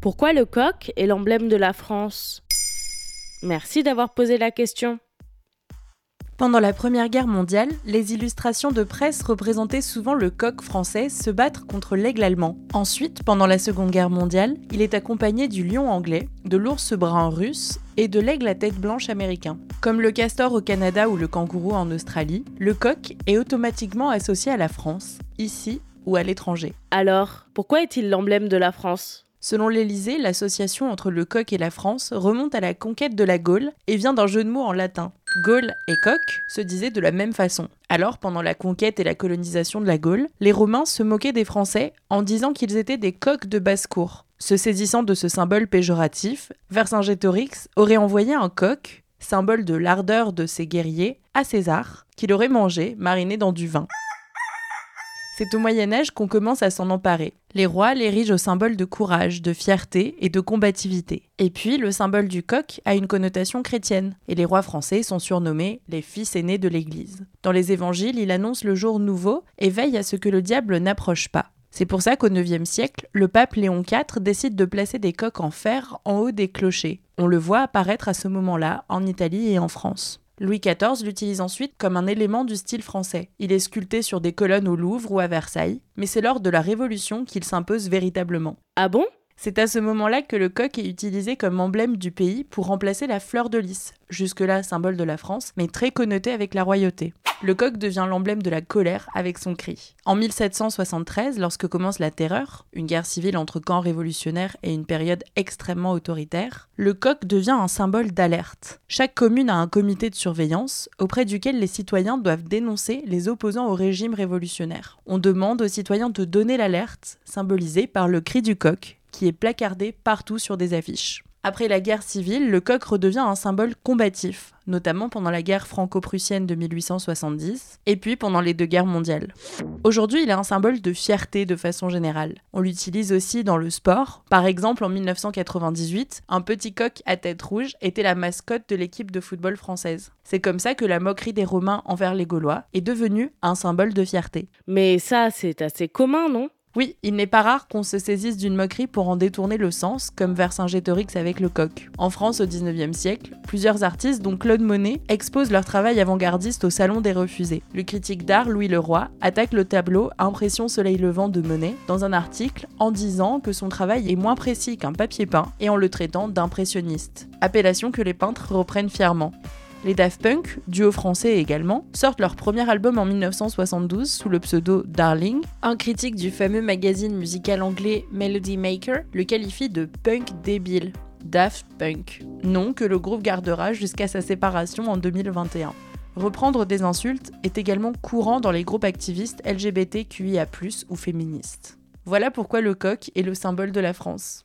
Pourquoi le coq est l'emblème de la France? Merci d'avoir posé la question. Pendant la Première Guerre mondiale, les illustrations de presse représentaient souvent le coq français se battre contre l'aigle allemand. Ensuite, pendant la Seconde Guerre mondiale, il est accompagné du lion anglais, de l'ours brun russe et de l'aigle à tête blanche américain. Comme le castor au Canada ou le kangourou en Australie, le coq est automatiquement associé à la France, ici ou à l'étranger. Alors, pourquoi est-il l'emblème de la France? Selon l'Élysée, l'association entre le coq et la France remonte à la conquête de la Gaule et vient d'un jeu de mots en latin. Gaule et coq se disaient de la même façon. Alors, pendant la conquête et la colonisation de la Gaule, les Romains se moquaient des Français en disant qu'ils étaient des coqs de basse-cour. Se saisissant de ce symbole péjoratif, Vercingétorix aurait envoyé un coq, symbole de l'ardeur de ses guerriers, à César, qu'il aurait mangé, mariné dans du vin. C'est au Moyen Âge qu'on commence à s'en emparer. Les rois l'érigent au symbole de courage, de fierté et de combativité. Et puis, le symbole du coq a une connotation chrétienne, et les rois français sont surnommés les fils aînés de l'Église. Dans les évangiles, il annonce le jour nouveau et veille à ce que le diable n'approche pas. C'est pour ça qu'au IXe siècle, le pape Léon IV décide de placer des coqs en fer en haut des clochers. On le voit apparaître à ce moment-là en Italie et en France. Louis XIV l'utilise ensuite comme un élément du style français. Il est sculpté sur des colonnes au Louvre ou à Versailles, mais c'est lors de la Révolution qu'il s'impose véritablement. Ah bon? C'est à ce moment-là que le coq est utilisé comme emblème du pays pour remplacer la fleur de lys, jusque-là symbole de la France, mais très connoté avec la royauté. Le coq devient l'emblème de la colère avec son cri. En 1773, lorsque commence la Terreur, une guerre civile entre camps révolutionnaires et une période extrêmement autoritaire, le coq devient un symbole d'alerte. Chaque commune a un comité de surveillance auprès duquel les citoyens doivent dénoncer les opposants au régime révolutionnaire. On demande aux citoyens de donner l'alerte, symbolisée par le cri du coq, qui est placardé partout sur des affiches. Après la guerre civile, le coq redevient un symbole combatif, notamment pendant la guerre franco-prussienne de 1870 et puis pendant les deux guerres mondiales. Aujourd'hui, il est un symbole de fierté de façon générale. On l'utilise aussi dans le sport. Par exemple, en 1998, un petit coq à tête rouge était la mascotte de l'équipe de football française. C'est comme ça que la moquerie des Romains envers les Gaulois est devenue un symbole de fierté. Mais ça, c'est assez commun, non? Oui, il n'est pas rare qu'on se saisisse d'une moquerie pour en détourner le sens, comme Vercingétorix avec le coq. En France, au XIXe siècle, plusieurs artistes, dont Claude Monet, exposent leur travail avant-gardiste au Salon des Refusés. Le critique d'art Louis Leroy attaque le tableau Impression Soleil Levant de Monet dans un article en disant que son travail est moins précis qu'un papier peint et en le traitant d'impressionniste. Appellation que les peintres reprennent fièrement. Les Daft Punk, duo français également, sortent leur premier album en 1972 sous le pseudo Darling. Un critique du fameux magazine musical anglais Melody Maker le qualifie de punk débile. Daft Punk, nom que le groupe gardera jusqu'à sa séparation en 2021. Reprendre des insultes est également courant dans les groupes activistes LGBTQIA+, ou féministes. Voilà pourquoi le coq est le symbole de la France.